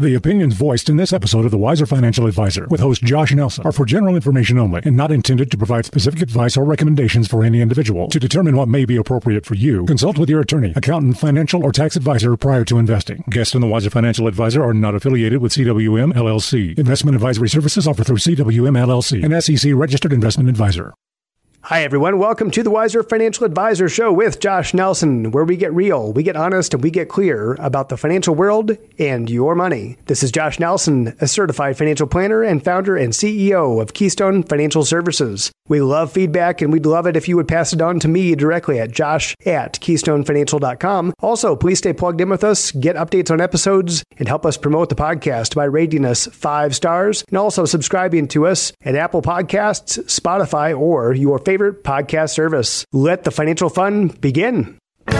The opinions voiced in this episode of The Wiser Financial Advisor with host Josh Nelson are for general information only and not intended to provide specific advice or recommendations for any individual. To determine what may be appropriate for you, consult with your attorney, accountant, financial, or tax advisor prior to investing. Guests on The Wiser Financial Advisor are not affiliated with CWM LLC. Investment advisory services offered through CWM LLC, an SEC registered investment advisor. Hi, everyone. Welcome to the Wiser Financial Advisor Show with Josh Nelson, where we get real, we get honest, and we get clear about the financial world and your money. This is Josh Nelson, a certified financial planner and founder and CEO of Keystone Financial Services. We love feedback, and we'd love it if you would pass it on to me directly at josh at keystonefinancial.com. Also, please stay plugged in with us, get updates on episodes, and help us promote the podcast by rating us five stars and also subscribing to us at Apple Podcasts, Spotify, or your favorite favorite podcast service. Let the financial fun begin. All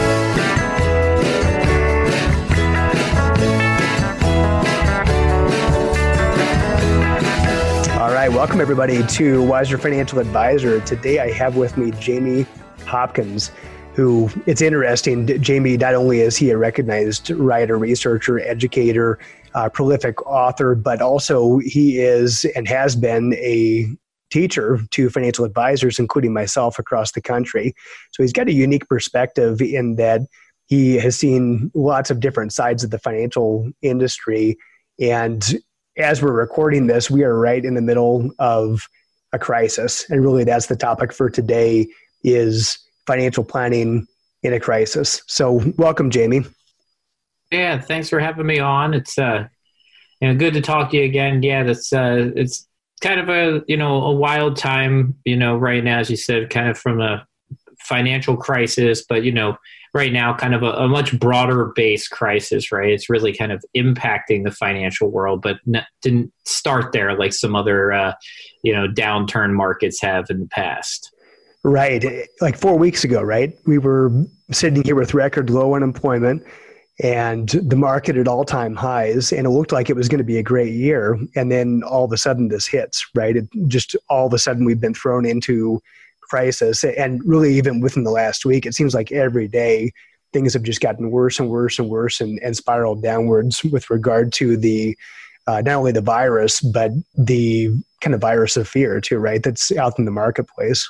right, welcome everybody to Wiser Financial Advisor. Today I have with me Jamie Hopkins, who it's interesting. Jamie, not only is he a recognized writer, researcher, educator, uh, prolific author, but also he is and has been a teacher to financial advisors, including myself across the country. So he's got a unique perspective in that he has seen lots of different sides of the financial industry. And as we're recording this, we are right in the middle of a crisis. And really that's the topic for today is financial planning in a crisis. So welcome, Jamie. Yeah, thanks for having me on. It's uh you know good to talk to you again. Yeah, that's uh it's kind of a you know a wild time you know right now as you said kind of from a financial crisis but you know right now kind of a, a much broader base crisis right? It's really kind of impacting the financial world but didn't start there like some other uh, you know downturn markets have in the past. Right. Like four weeks ago right? We were sitting here with record low unemployment and the market at all time highs and it looked like it was going to be a great year. And then all of a sudden this hits right? It just all of a sudden we've been thrown into crisis. And really even within the last week it seems like every day things have just gotten worse and worse and worse and, and spiraled downwards with regard to the uh, not only the virus but the kind of virus of fear too right? That's out in the marketplace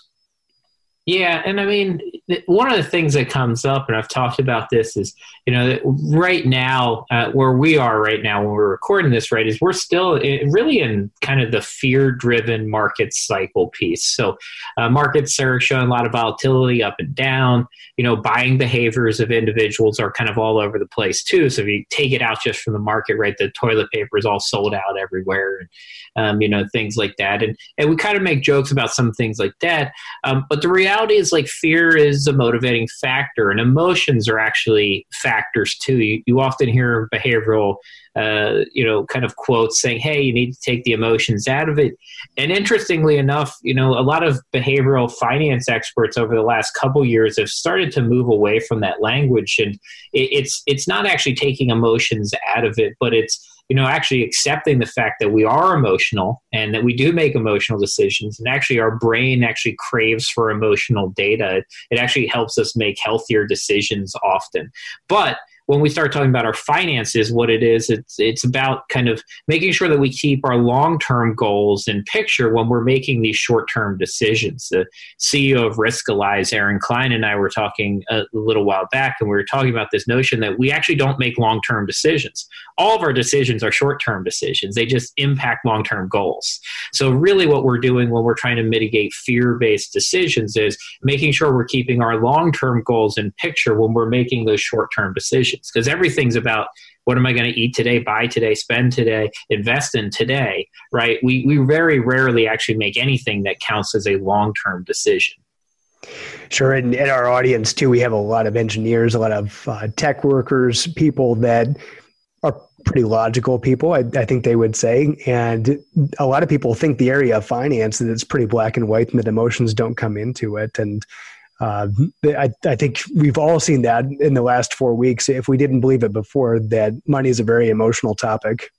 yeah, and I mean, one of the things that comes up, and I've talked about this, is you know, right now, uh, where we are right now when we're recording this, right, is we're still in, really in kind of the fear-driven market cycle piece. So, uh, markets are showing a lot of volatility up and down. You know, buying behaviors of individuals are kind of all over the place too. So, if you take it out just from the market, right, the toilet paper is all sold out everywhere, and um, you know, things like that. And and we kind of make jokes about some things like that, um, but the reality reality is like fear is a motivating factor, and emotions are actually factors too. You, you often hear behavioral, uh, you know, kind of quotes saying, "Hey, you need to take the emotions out of it." And interestingly enough, you know, a lot of behavioral finance experts over the last couple years have started to move away from that language, and it, it's it's not actually taking emotions out of it, but it's you know, actually accepting the fact that we are emotional and that we do make emotional decisions, and actually our brain actually craves for emotional data. It actually helps us make healthier decisions often. But when we start talking about our finances, what it is, it's it's about kind of making sure that we keep our long term goals in picture when we're making these short term decisions. The CEO of Riskalyze, Aaron Klein, and I were talking a little while back, and we were talking about this notion that we actually don't make long term decisions. All of our decisions are short term decisions; they just impact long term goals. So, really, what we're doing when we're trying to mitigate fear based decisions is making sure we're keeping our long term goals in picture when we're making those short term decisions decisions because everything's about what am I going to eat today, buy today, spend today, invest in today, right? We, we very rarely actually make anything that counts as a long term decision. Sure. And in our audience, too, we have a lot of engineers, a lot of uh, tech workers, people that are pretty logical people, I, I, think they would say. And a lot of people think the area of finance that it's pretty black and white and that emotions don't come into it. And uh, I, I, think we've all seen that in the last four weeks. If we didn't believe it before, that money is a very emotional topic.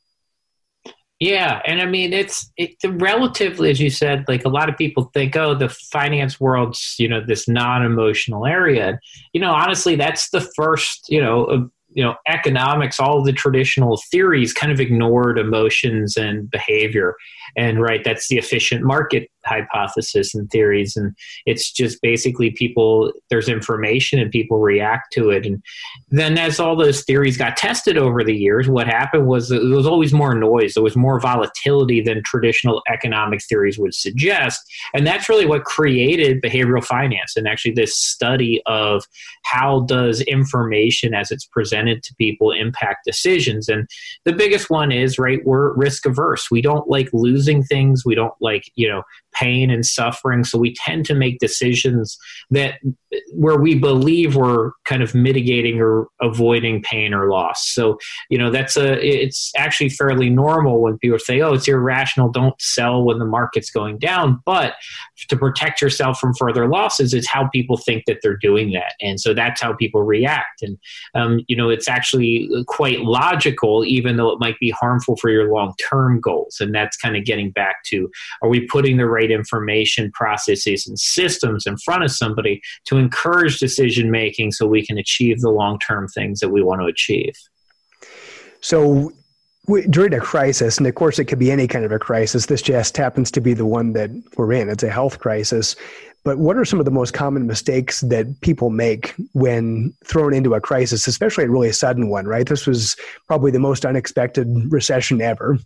Yeah, and I mean it's it's relatively, as you said, like a lot of people think, oh, the finance world's you know this non-emotional area. You know, honestly, that's the first you know you know economics all the traditional theories kind of ignored emotions and behavior and right that's the efficient market hypothesis and theories. And it's just basically people there's information and people react to it. And then as all those theories got tested over the years what happened was there was always more noise. There was more volatility than traditional economic theories would suggest. And that's really what created behavioral finance and actually this study of how does information as it's presented to people impact decisions. And the biggest one is right we're risk averse we don't like losing things we don't like you know pain and suffering. So we tend to make decisions that where we believe we're kind of mitigating or avoiding pain or loss. So, you know, that's a, it's actually fairly normal when people say, oh, it's irrational, don't sell when the market's going down. But to protect yourself from further losses, it's how people think that they're doing that. And so that's how people react. And, um, you know, it's actually quite logical, even though it might be harmful for your long term goals. And that's kind of getting back to are we putting the right information processes and systems in front of somebody to encourage decision making so we can achieve the long term things that we want to achieve. So, during a crisis, and of course it could be any kind of a crisis, this just happens to be the one that we're in. It's a health crisis. But what are some of the most common mistakes that people make when thrown into a crisis, especially a really sudden one, right? This was probably the most unexpected recession ever.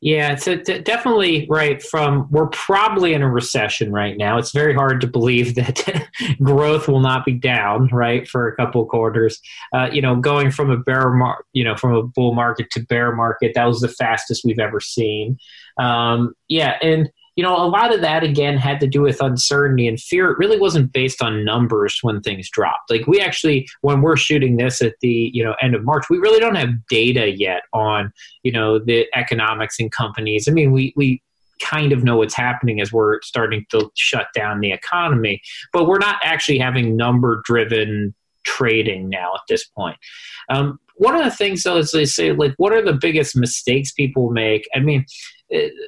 Yeah, a, definitely right. From we're probably in a recession right now. It's very hard to believe that growth will not be down right for a couple quarters. Uh, you know, going from a bear mar- you know, from a bull market to bear market, that was the fastest we've ever seen. Um, yeah, and you know, a lot of that again had to do with uncertainty and fear. It really wasn't based on numbers when things dropped. Like we actually, when we're shooting this at the you know end of March, we really don't have data yet on you know the economics in companies. I mean, we we kind of know what's happening as we're starting to shut down the economy, but we're not actually having number driven trading now at this point. Um, one of the things though is they say like what are the biggest mistakes people make i mean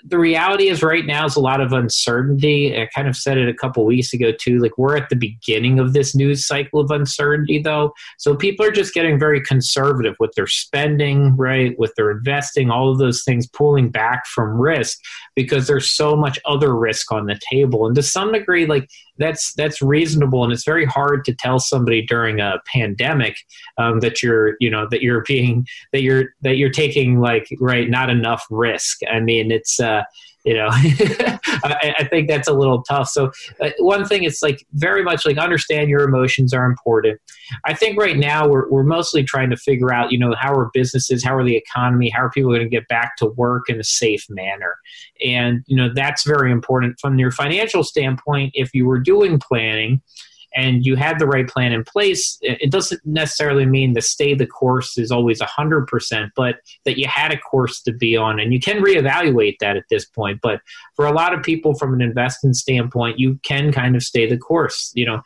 the reality is right now is a lot of uncertainty. I kind of said it a couple weeks ago too. Like we're at the beginning of this news cycle of uncertainty though. So people are just getting very conservative with their spending, right? With their investing, all of those things pulling back from risk because there's so much other risk on the table. And to some degree, like that's that's reasonable and it's very hard to tell somebody during a pandemic um, that you're you know that you're being that you're that you're taking like right not enough risk. I mean it's uh you know? I, I, think that's a little tough. So uh, one thing it's like very much like understand your emotions are important. I think right now we're, we're mostly trying to figure out you know how are businesses how are the economy how are people going to get back to work in a safe manner? And you know that's very important from your financial standpoint. If you were doing planning and you had the right plan in place, it doesn't necessarily mean the stay the course is always 100%, but that you had a course to be on. And you can reevaluate that at this point. But for a lot of people, from an investment standpoint, you can kind of stay the course. You know,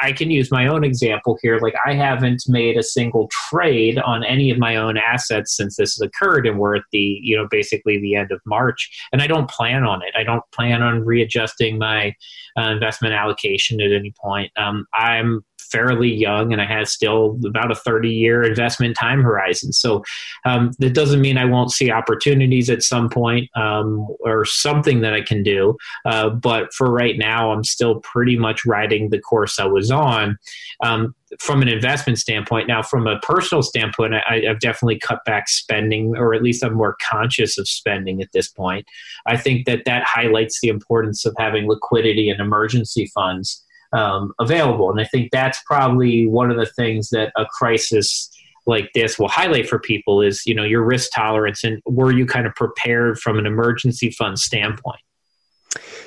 I can use my own example here. Like, I haven't made a single trade on any of my own assets since this has occurred. And we're at the, you know, basically the end of March. And I don't plan on it. I don't plan on readjusting my uh, investment allocation at any point. Um, I'm fairly young and I have still about a 30 year investment time horizon. So um, that doesn't mean I won't see opportunities at some point um, or something that I can do. Uh, but for right now, I'm still pretty much riding the course I was on. Um, from an investment standpoint, now from a personal standpoint, I, have definitely cut back spending, or at least I'm more conscious of spending at this point. I think that that highlights the importance of having liquidity and emergency funds um, available. And I think that's probably one of the things that a crisis like this will highlight for people is you know your risk tolerance and were you kind of prepared from an emergency fund standpoint?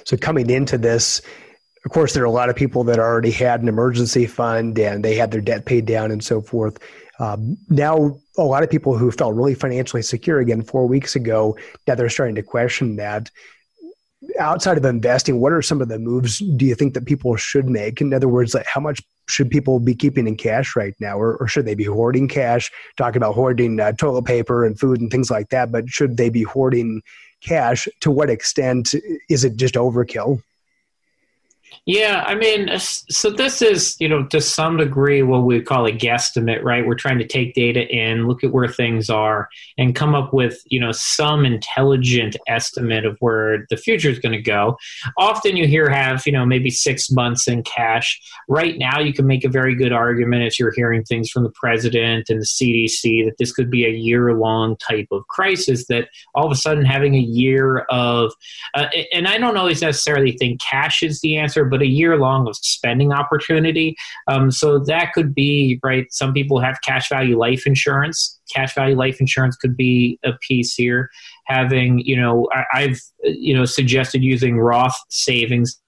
So coming into this of course there are a lot of people that already had an emergency fund and they had their debt paid down and so forth. Um, now a lot of people who felt really financially secure again four weeks ago now they're starting to question that outside of investing, what are some of the moves do you think that people should make? In other words, like how much should people be keeping in cash right now, or, or should they be hoarding cash? Talking about hoarding uh, toilet paper and food and things like that, but should they be hoarding cash? To what extent is it just overkill? Yeah, I mean, so this is, you know, to some degree what we call a guesstimate, right? We're trying to take data in, look at where things are, and come up with, you know, some intelligent estimate of where the future is going to go. Often you hear have, you know, maybe six months in cash. Right now, you can make a very good argument as you're hearing things from the president and the CDC that this could be a year long type of crisis, that all of a sudden having a year of, uh, and I don't always necessarily think cash is the answer but a year long of spending opportunity. Um, so that could be right. Some people have cash value life insurance. Cash value life insurance could be a piece here. Having you know, I, I've you know suggested using Roth savings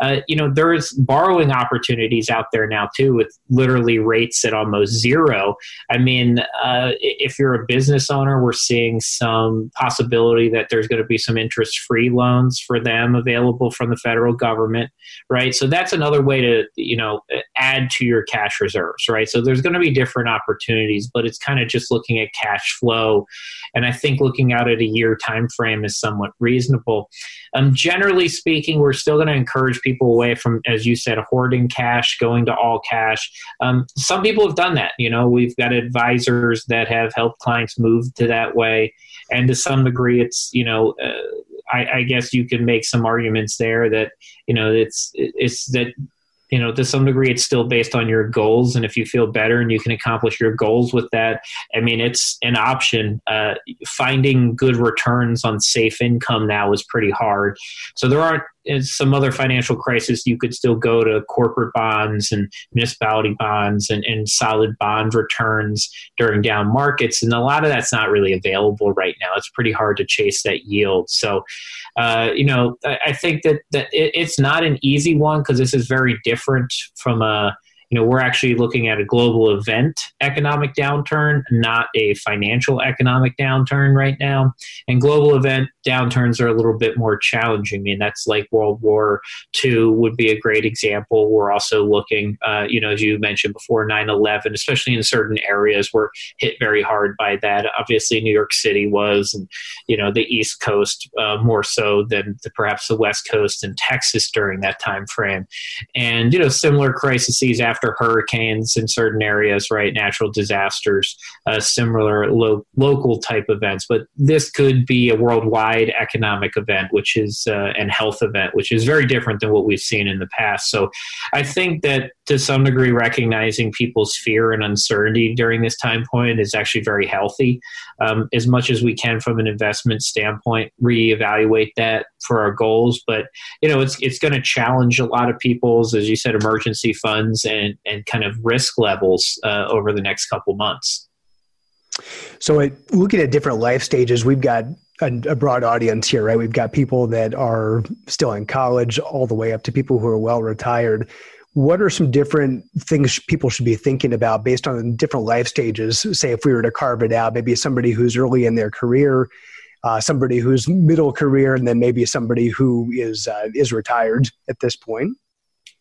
uh, you know, there's borrowing opportunities out there now too, with literally rates at almost zero. I mean, uh, if you're a business owner, we're seeing some possibility that there's going to be some interest-free loans for them available from the federal government, right? So that's another way to, you know, add to your cash reserves, right? So there's going to be different opportunities, but it's kind of just looking at cash flow, and I think looking out at a year time frame is somewhat reasonable. Um, generally speaking, we're still going to encourage people away from, as you said, hoarding cash, going to all cash. Um, some people have done that. You know, we've got advisors that have helped clients move to that way, and to some degree, it's you know. Uh, I, I, guess you can make some arguments there that you know it's it's that you know to some degree it's still based on your goals and if you feel better and you can accomplish your goals with that i mean it's an option uh, finding good returns on safe income now is pretty hard so there aren't some other financial crisis, you could still go to corporate bonds and municipality bonds and, and solid bond returns during down markets. And a lot of that's not really available right now. It's pretty hard to chase that yield. So, uh, you know, I, I, think that, that it, it's not an easy one because this is very different from a you know, we're actually looking at a global event economic downturn, not a financial economic downturn right now. And global event downturns are a little bit more challenging. I mean, that's like World War II would be a great example. We're also looking, uh, you know, as you mentioned before, 9 11, especially in certain areas, were hit very hard by that. Obviously, New York City was, and, you know, the East Coast uh, more so than the, perhaps the West Coast and Texas during that time frame. And, you know, similar crises after after hurricanes in certain areas, right? Natural disasters, uh, similar lo- local type events. But this could be a worldwide economic event, which is uh, health event, which is very different than what we've seen in the past. So I think that to some degree, recognizing people's fear and uncertainty during this time point is actually very healthy. Um, as much as we can from an investment standpoint, reevaluate that for our goals. But you know, it's it's going to challenge a lot of people's, as you said, emergency funds and and kind of risk levels uh, over the next couple months. So, it, looking at different life stages, we've got a, a, broad audience here, right? We've got people that are still in college, all the way up to people who are well retired. What are some different things people should be thinking about based on different life stages? Say, if we were to carve it out, maybe somebody who's early in their career, uh, somebody who's middle career, and then maybe somebody who is uh, is retired at this point.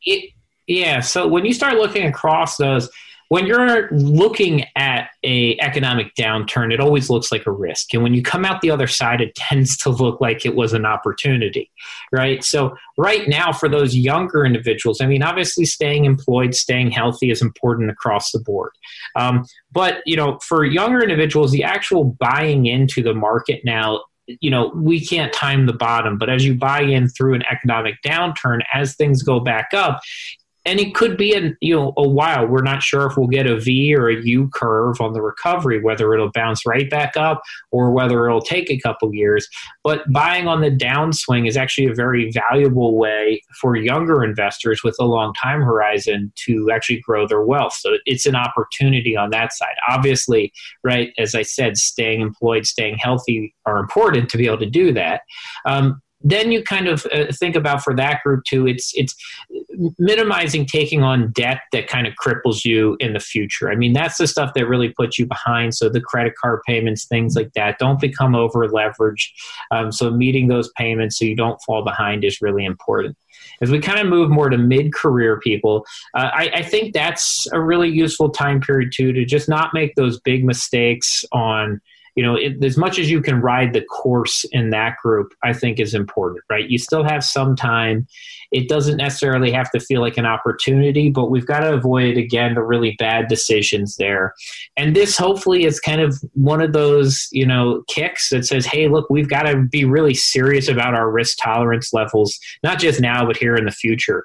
It, yeah. So when you start looking across those, when you're looking at a economic downturn, it always looks like a risk. And when you come out the other side, it tends to look like it was an opportunity, right? So right now, for those younger individuals, I mean, obviously staying employed, staying healthy is important across the board. Um, but you know, for younger individuals, the actual buying into the market now you know, we can't time the bottom, but as you buy in through an economic downturn, as things go back up, and it could be a you know a while. We're not sure if we'll get a V or a U curve on the recovery, whether it'll bounce right back up or whether it'll take a couple years. But buying on the downswing is actually a very valuable way for younger investors with a long time horizon to actually grow their wealth. So it's an opportunity on that side. Obviously, right as I said, staying employed, staying healthy are important to be able to do that. Um, then you kind of uh, think about for that group too it's it's minimizing taking on debt that kind of cripples you in the future. I mean that's the stuff that really puts you behind. So the credit card payments things like that. Don't become over leveraged um, so meeting those payments so you don't fall behind is really important. As we kind of move more to mid-career people uh, I, I think that's a really useful time period too to just not make those big mistakes on you know, it, as much as you can ride the course in that group, I think is important, right? You still have some time. It doesn't necessarily have to feel like an opportunity, but we've got to avoid, again, the really bad decisions there. And this hopefully is kind of one of those, you know, kicks that says, hey, look, we've got to be really serious about our risk tolerance levels, not just now, but here in the future.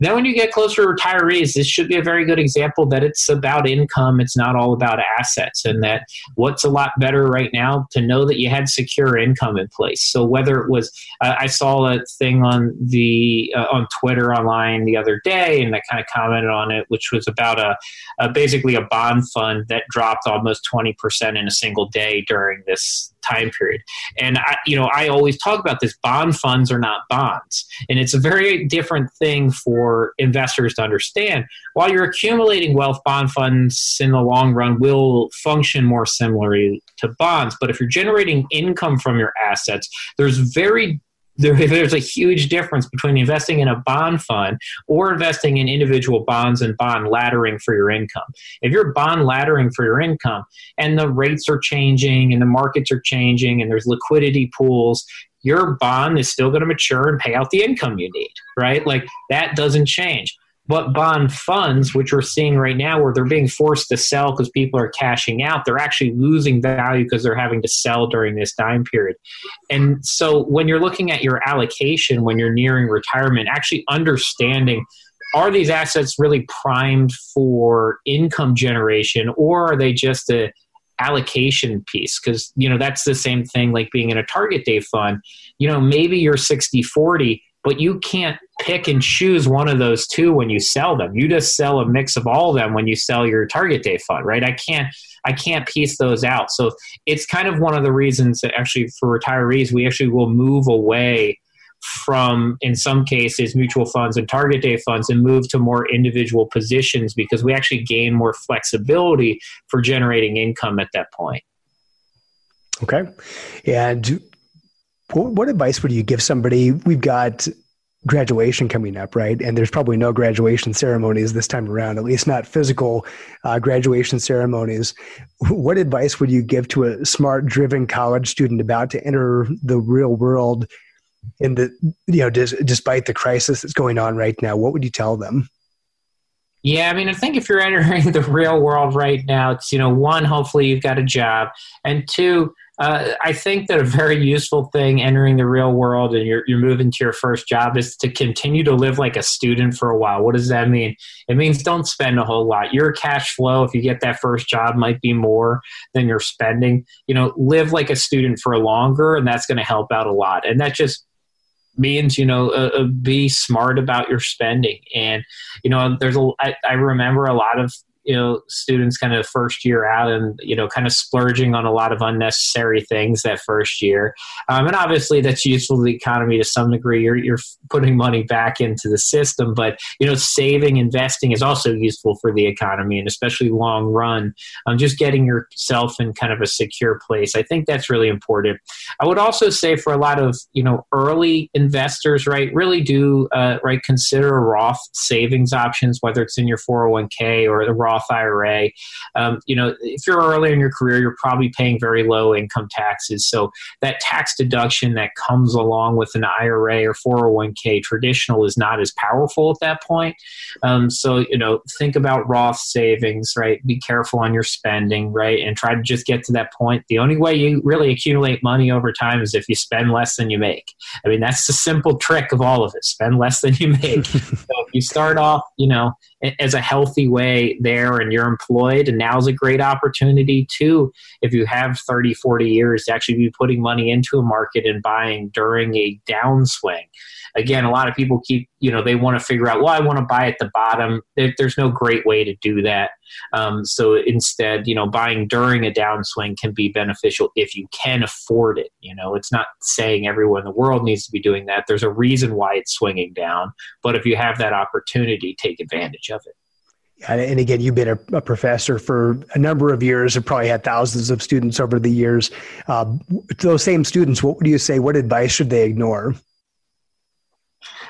Then, when you get closer to retirees, this should be a very good example that it's about income. It's not all about assets, and that what's a lot better right now to know that you had secure income in place. So whether it was, uh, I saw a thing on the uh, on Twitter online the other day, and I kind of commented on it, which was about a, a basically a bond fund that dropped almost twenty percent in a single day during this time period. And I, you know, I always talk about this: bond funds are not bonds, and it's a very different thing for investors to understand. While you're accumulating wealth, bond funds in the long run will function more similarly to bonds. But if you're generating income from your assets, there's very there, there's a huge difference between investing in a bond fund or investing in individual bonds and bond laddering for your income. If you're bond laddering for your income and the rates are changing and the markets are changing and there's liquidity pools, your bond is still going to mature and pay out the income you need, right? Like that doesn't change. But bond funds, which we're seeing right now, where they're being forced to sell because people are cashing out, they're actually losing value because they're having to sell during this time period. And so when you're looking at your allocation, when you're nearing retirement, actually understanding are these assets really primed for income generation or are they just a allocation piece because you know that's the same thing like being in a target date fund you know maybe you're 60 40 but you can't pick and choose one of those two when you sell them. You just sell a mix of all of them when you sell your target date fund, right? I can't I can't piece those out. So it's kind of one of the reasons that actually for retirees we actually will move away from in some cases mutual funds and target date funds and move to more individual positions because we actually gain more flexibility for generating income at that point. Okay. And what advice would you give somebody? We've got graduation coming up, right? And there's probably no graduation ceremonies this time around, at least not physical uh, graduation ceremonies. What advice would you give to a smart, driven college student about to enter the real world in the, you know, dis- despite the crisis that's going on right now? What would you tell them? Yeah, I mean, I think if you're entering the real world right now, it's, you know, one, hopefully you've got a job, and two, uh, I think that a very useful thing entering the real world and you're, you're moving to your first job is to continue to live like a student for a while. What does that mean? It means don't spend a whole lot. Your cash flow, if you get that first job, might be more than you're spending. You know, live like a student for longer, and that's going to help out a lot. And that just means you know uh, uh, be smart about your spending. And you know there's a I, I remember a lot of you know students kind of first year out and you know kind of splurging on a lot of unnecessary things that first year. Um, and obviously that's useful to the economy to some degree. You're, you're putting money back into the system but you know saving investing is also useful for the economy and especially long run. Um, just getting yourself in kind of a secure place. I think that's really important. I would also say for a lot of you know early investors right really do uh, right consider roth savings options whether it's in your 401k or the roth Roth IRA. Um, you know, if you're early in your career, you're probably paying very low income taxes. So that tax deduction that comes along with an IRA or 401k traditional is not as powerful at that point. Um, so, you know, think about Roth savings, right? Be careful on your spending, right? And try to just get to that point. The only way you really accumulate money over time is if you spend less than you make. I mean, that's the simple trick of all of it spend less than you make. so if you start off, you know, as a healthy way there and you're employed and now's a great opportunity too if you have 30 40 years to actually be putting money into a market and buying during a downswing. Again a lot of people keep you know they want to figure out well i want to buy at the bottom. There's no great way to do that um, so instead you know buying during a downswing can be beneficial if you can afford it you know it's not saying everyone in the world needs to be doing that there's a reason why it's swinging down but if you have that opportunity take advantage of it and again, you've been a, a, professor for a number of years and probably had thousands of students over the years. Uh, those same students, what would you say? What advice should they ignore?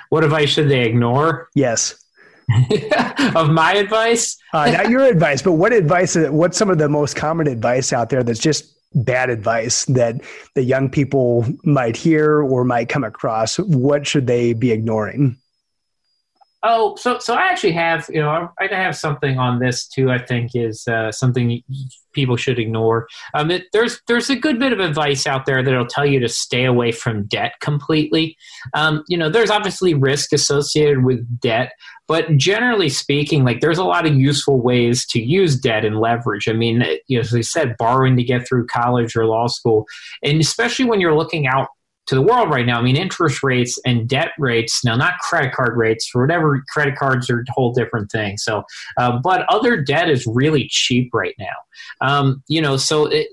What advice should they ignore? Yes. of my advice? Uh, not your advice, but what advice? What's some of the most common advice out there that's just bad advice that the young people might hear or might come across? What should they be ignoring? Oh, so so I actually have you know I, have something on this too. I think is uh, something people should ignore. Um, it, there's there's a good bit of advice out there that'll tell you to stay away from debt completely. Um, you know, there's obviously risk associated with debt, but generally speaking, like there's a lot of useful ways to use debt and leverage. I mean, you know, as I said, borrowing to get through college or law school, and especially when you're looking out to the world right now. I mean, interest rates and debt rates, now not credit card rates, for whatever credit cards are a whole different thing. So, uh, but other debt is really cheap right now. Um, you know, so, it,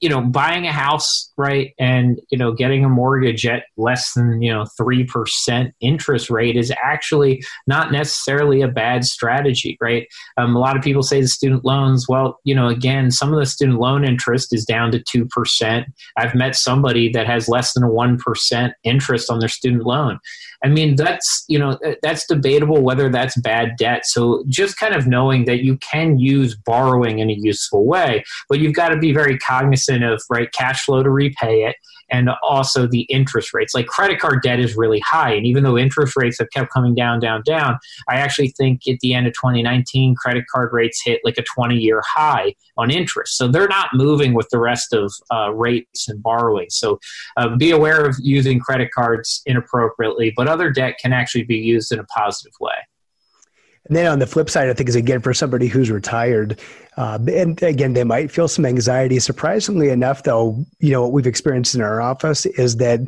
you know, buying a house, right, and, you know, getting a mortgage at less than, you know, 3% interest rate is actually not necessarily a bad strategy, right? Um, a lot of people say the student loans, well, you know, again, some of the student loan interest is down to 2%. I've met somebody that has less than 1 1% interest on their student loan. I mean, that's, you know, that's debatable whether that's bad debt. So just kind of knowing that you can use borrowing in a useful way, but you've got to be very cognizant of, right, cash flow to repay it and also the interest rates. Like credit card debt is really high. And even though interest rates have kept coming down, down, down, I actually think at the end of 2019, credit card rates hit like a 20 year high on interest. So they're not moving with the rest of uh, rates and borrowing. So uh, be aware of using credit cards inappropriately, but other debt can actually be used in a positive way. And then on the flip side, I think is again for somebody who's retired, uh, and again they might feel some anxiety. Surprisingly enough, though, you know what we've experienced in our office is that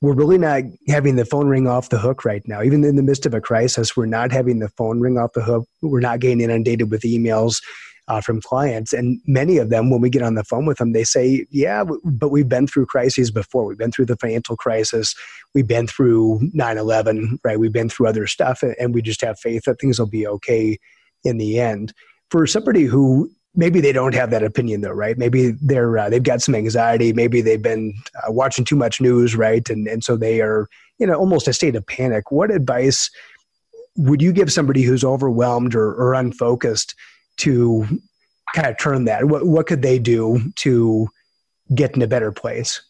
we're really not having the phone ring off the hook right now. Even in the midst of a crisis, we're not having the phone ring off the hook. We're not getting inundated with emails uh, from clients. And many of them, when we get on the phone with them, they say, Yeah, but we've been through crises before. We've been through the financial crisis. We've been through 9 11, right? We've been through other stuff. And we just have faith that things will be okay in the end. For somebody who maybe they don't have that opinion though right maybe they're uh, they've got some anxiety maybe they've been uh, watching too much news right and and so they are you know almost a state of panic what advice would you give somebody who's overwhelmed or, or unfocused to kind of turn that? What what could they do to get in a better place?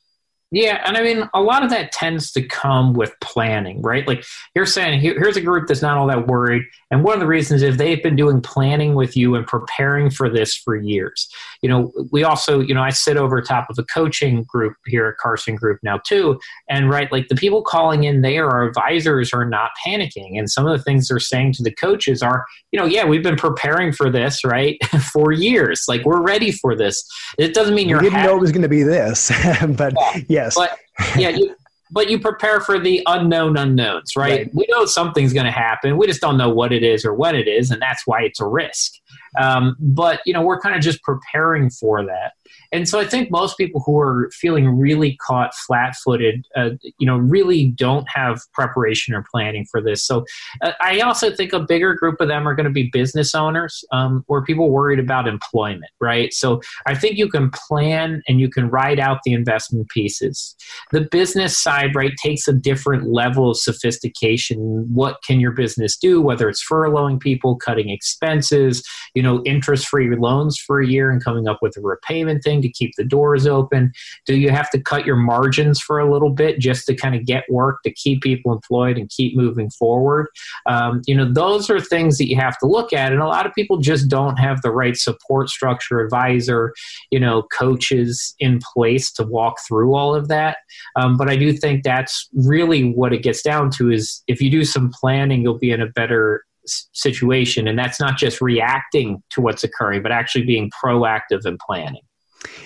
Yeah, and I mean, a lot of that tends to come with planning, right? Like you're saying, here, here's a group that's not all that worried. And one of the reasons is they've been doing planning with you and preparing for this for years. You know, we also, you know, I sit over top of a coaching group here at Carson Group now too. And right, like the people calling in there, our advisors are not panicking. And some of the things they're saying to the coaches are, you know, yeah, we've been preparing for this, right, for years. Like we're ready for this. It doesn't mean you're. We didn't know it was going to be this, but yeah. Yes. But yeah, you, but you prepare for the unknown unknowns, right? right. We know something's going to happen. We just don't know what it is or when it is, and that's why it's a risk. Um, but you know, we're kind of just preparing for that. And so I think most people who are feeling really caught flat footed, uh, you know, really don't have preparation or planning for this. So uh, I also think a bigger group of them are going to be business owners um, or people worried about employment, right? So I think you can plan and you can write out the investment pieces. The business side, right, takes a different level of sophistication. What can your business do, whether it's furloughing people, cutting expenses, you know, interest free loans for a year and coming up with a repayment thing to keep the doors open? Do you have to cut your margins for a little bit just to kind of get work to keep people employed and keep moving forward? Um, you know, those are things that you have to look at. And a lot of people just don't have the right support structure, advisor, you know, coaches in place to walk through all of that. Um, but I do think that's really what it gets down to is if you do some planning, you'll be in a better situation and that's not just reacting to what's occurring but actually being proactive and planning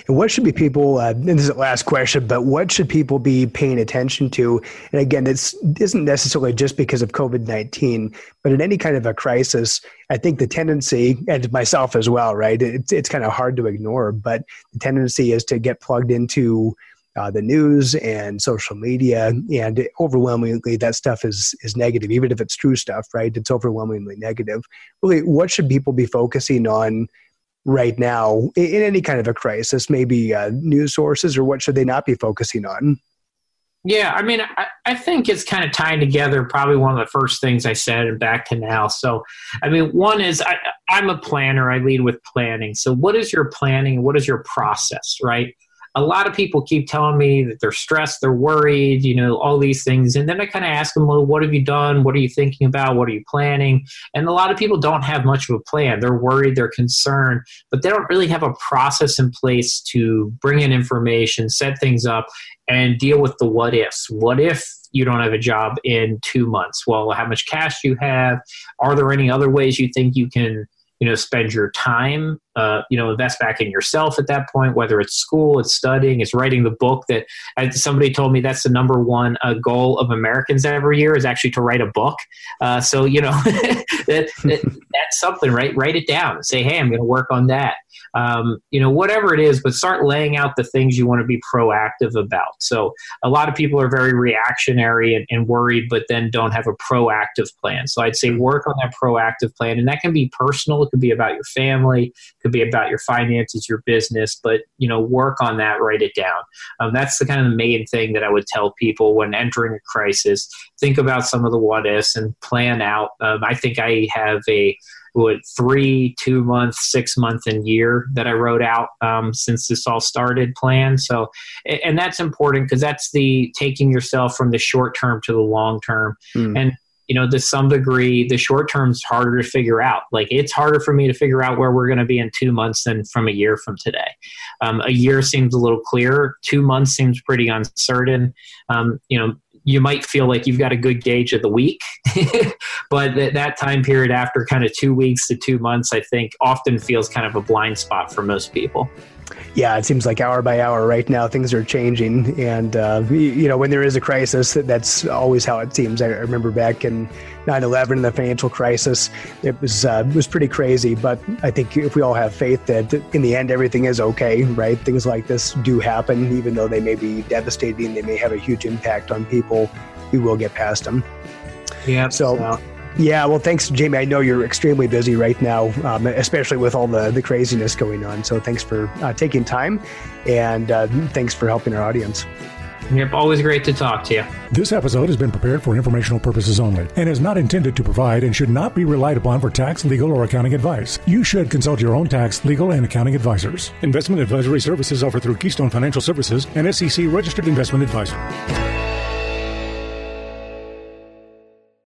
and what should be people, uh, and this is the last question, but what should people be paying attention to? And again, this isn't necessarily just because of COVID 19, but in any kind of a crisis, I think the tendency, and myself as well, right? It's, it's kind of hard to ignore, but the tendency is to get plugged into uh, the news and social media, and overwhelmingly that stuff is is negative. Even if it's true stuff, right? It's overwhelmingly negative. Really, what should people be focusing on right now in any kind of a crisis? Maybe uh, news sources, or what should they not be focusing on? Yeah, I mean, I, I, think it's kind of tying together probably one of the first things I said and back to now. So, I mean, one is I, I'm a planner, I lead with planning. So, what is your planning? What is your process, right? A lot of people keep telling me that they're stressed, they're worried, you know, all these things. And then I kind of ask them, well, what have you done? What are you thinking about? What are you planning? And a lot of people don't have much of a plan. They're worried, they're concerned, but they don't really have a process in place to bring in information, set things up, and deal with the what ifs. What if you don't have a job in two months? Well, how much cash do you have? Are there any other ways you think you can? You know spend your time uh, you know invest back in yourself at that point whether it's school it's studying it's writing the book that somebody told me that's the number one uh, goal of americans every year is actually to write a book. Uh, so you know that, that, that's something right? Write it down. Say hey i'm going to work on that um, you know whatever it is but start laying out the things you want to be proactive about. So a lot of people are very reactionary and, and worried but then don't have a proactive plan. So i'd say work on that proactive plan and that can be personal it could be about your family it could be about your finances your business but you know work on that write it down. Um, that's the kind of the main thing that i would tell people when entering a crisis. Think about some of the what ifs and plan out. Um, i think i have a what three, two months, six months, and year that I wrote out um, since this all started plan. So, and that's important because that's the taking yourself from the short term to the long term. Mm. And you know, to some degree, the short term is harder to figure out. Like it's harder for me to figure out where we're going to be in two months than from a year from today. Um, a year seems a little clearer. Two months seems pretty uncertain. Um, you know, you might feel like you've got a good gauge of the week, but th- that time period after kind of two weeks to two months, I think often feels kind of a blind spot for most people. Yeah, it seems like hour by hour right now things are changing, and uh, you know when there is a crisis, that's always how it seems. I remember back in 9/11, the financial crisis, it was uh, it was pretty crazy. But I think if we all have faith that in the end everything is okay, right? Things like this do happen, even though they may be devastating, they may have a huge impact on people. We will get past them. Yeah. So. so yeah, well, thanks, Jamie. I know you're extremely busy right now, um, especially with all the, the craziness going on. So thanks for uh, taking time and uh, thanks for helping our audience. Yep, always great to talk to you. This episode has been prepared for informational purposes only and is not intended to provide and should not be relied upon for tax, legal, or accounting advice. You should consult your own tax, legal, and accounting advisors. Investment advisory services offered through Keystone Financial Services and SEC registered investment advisor.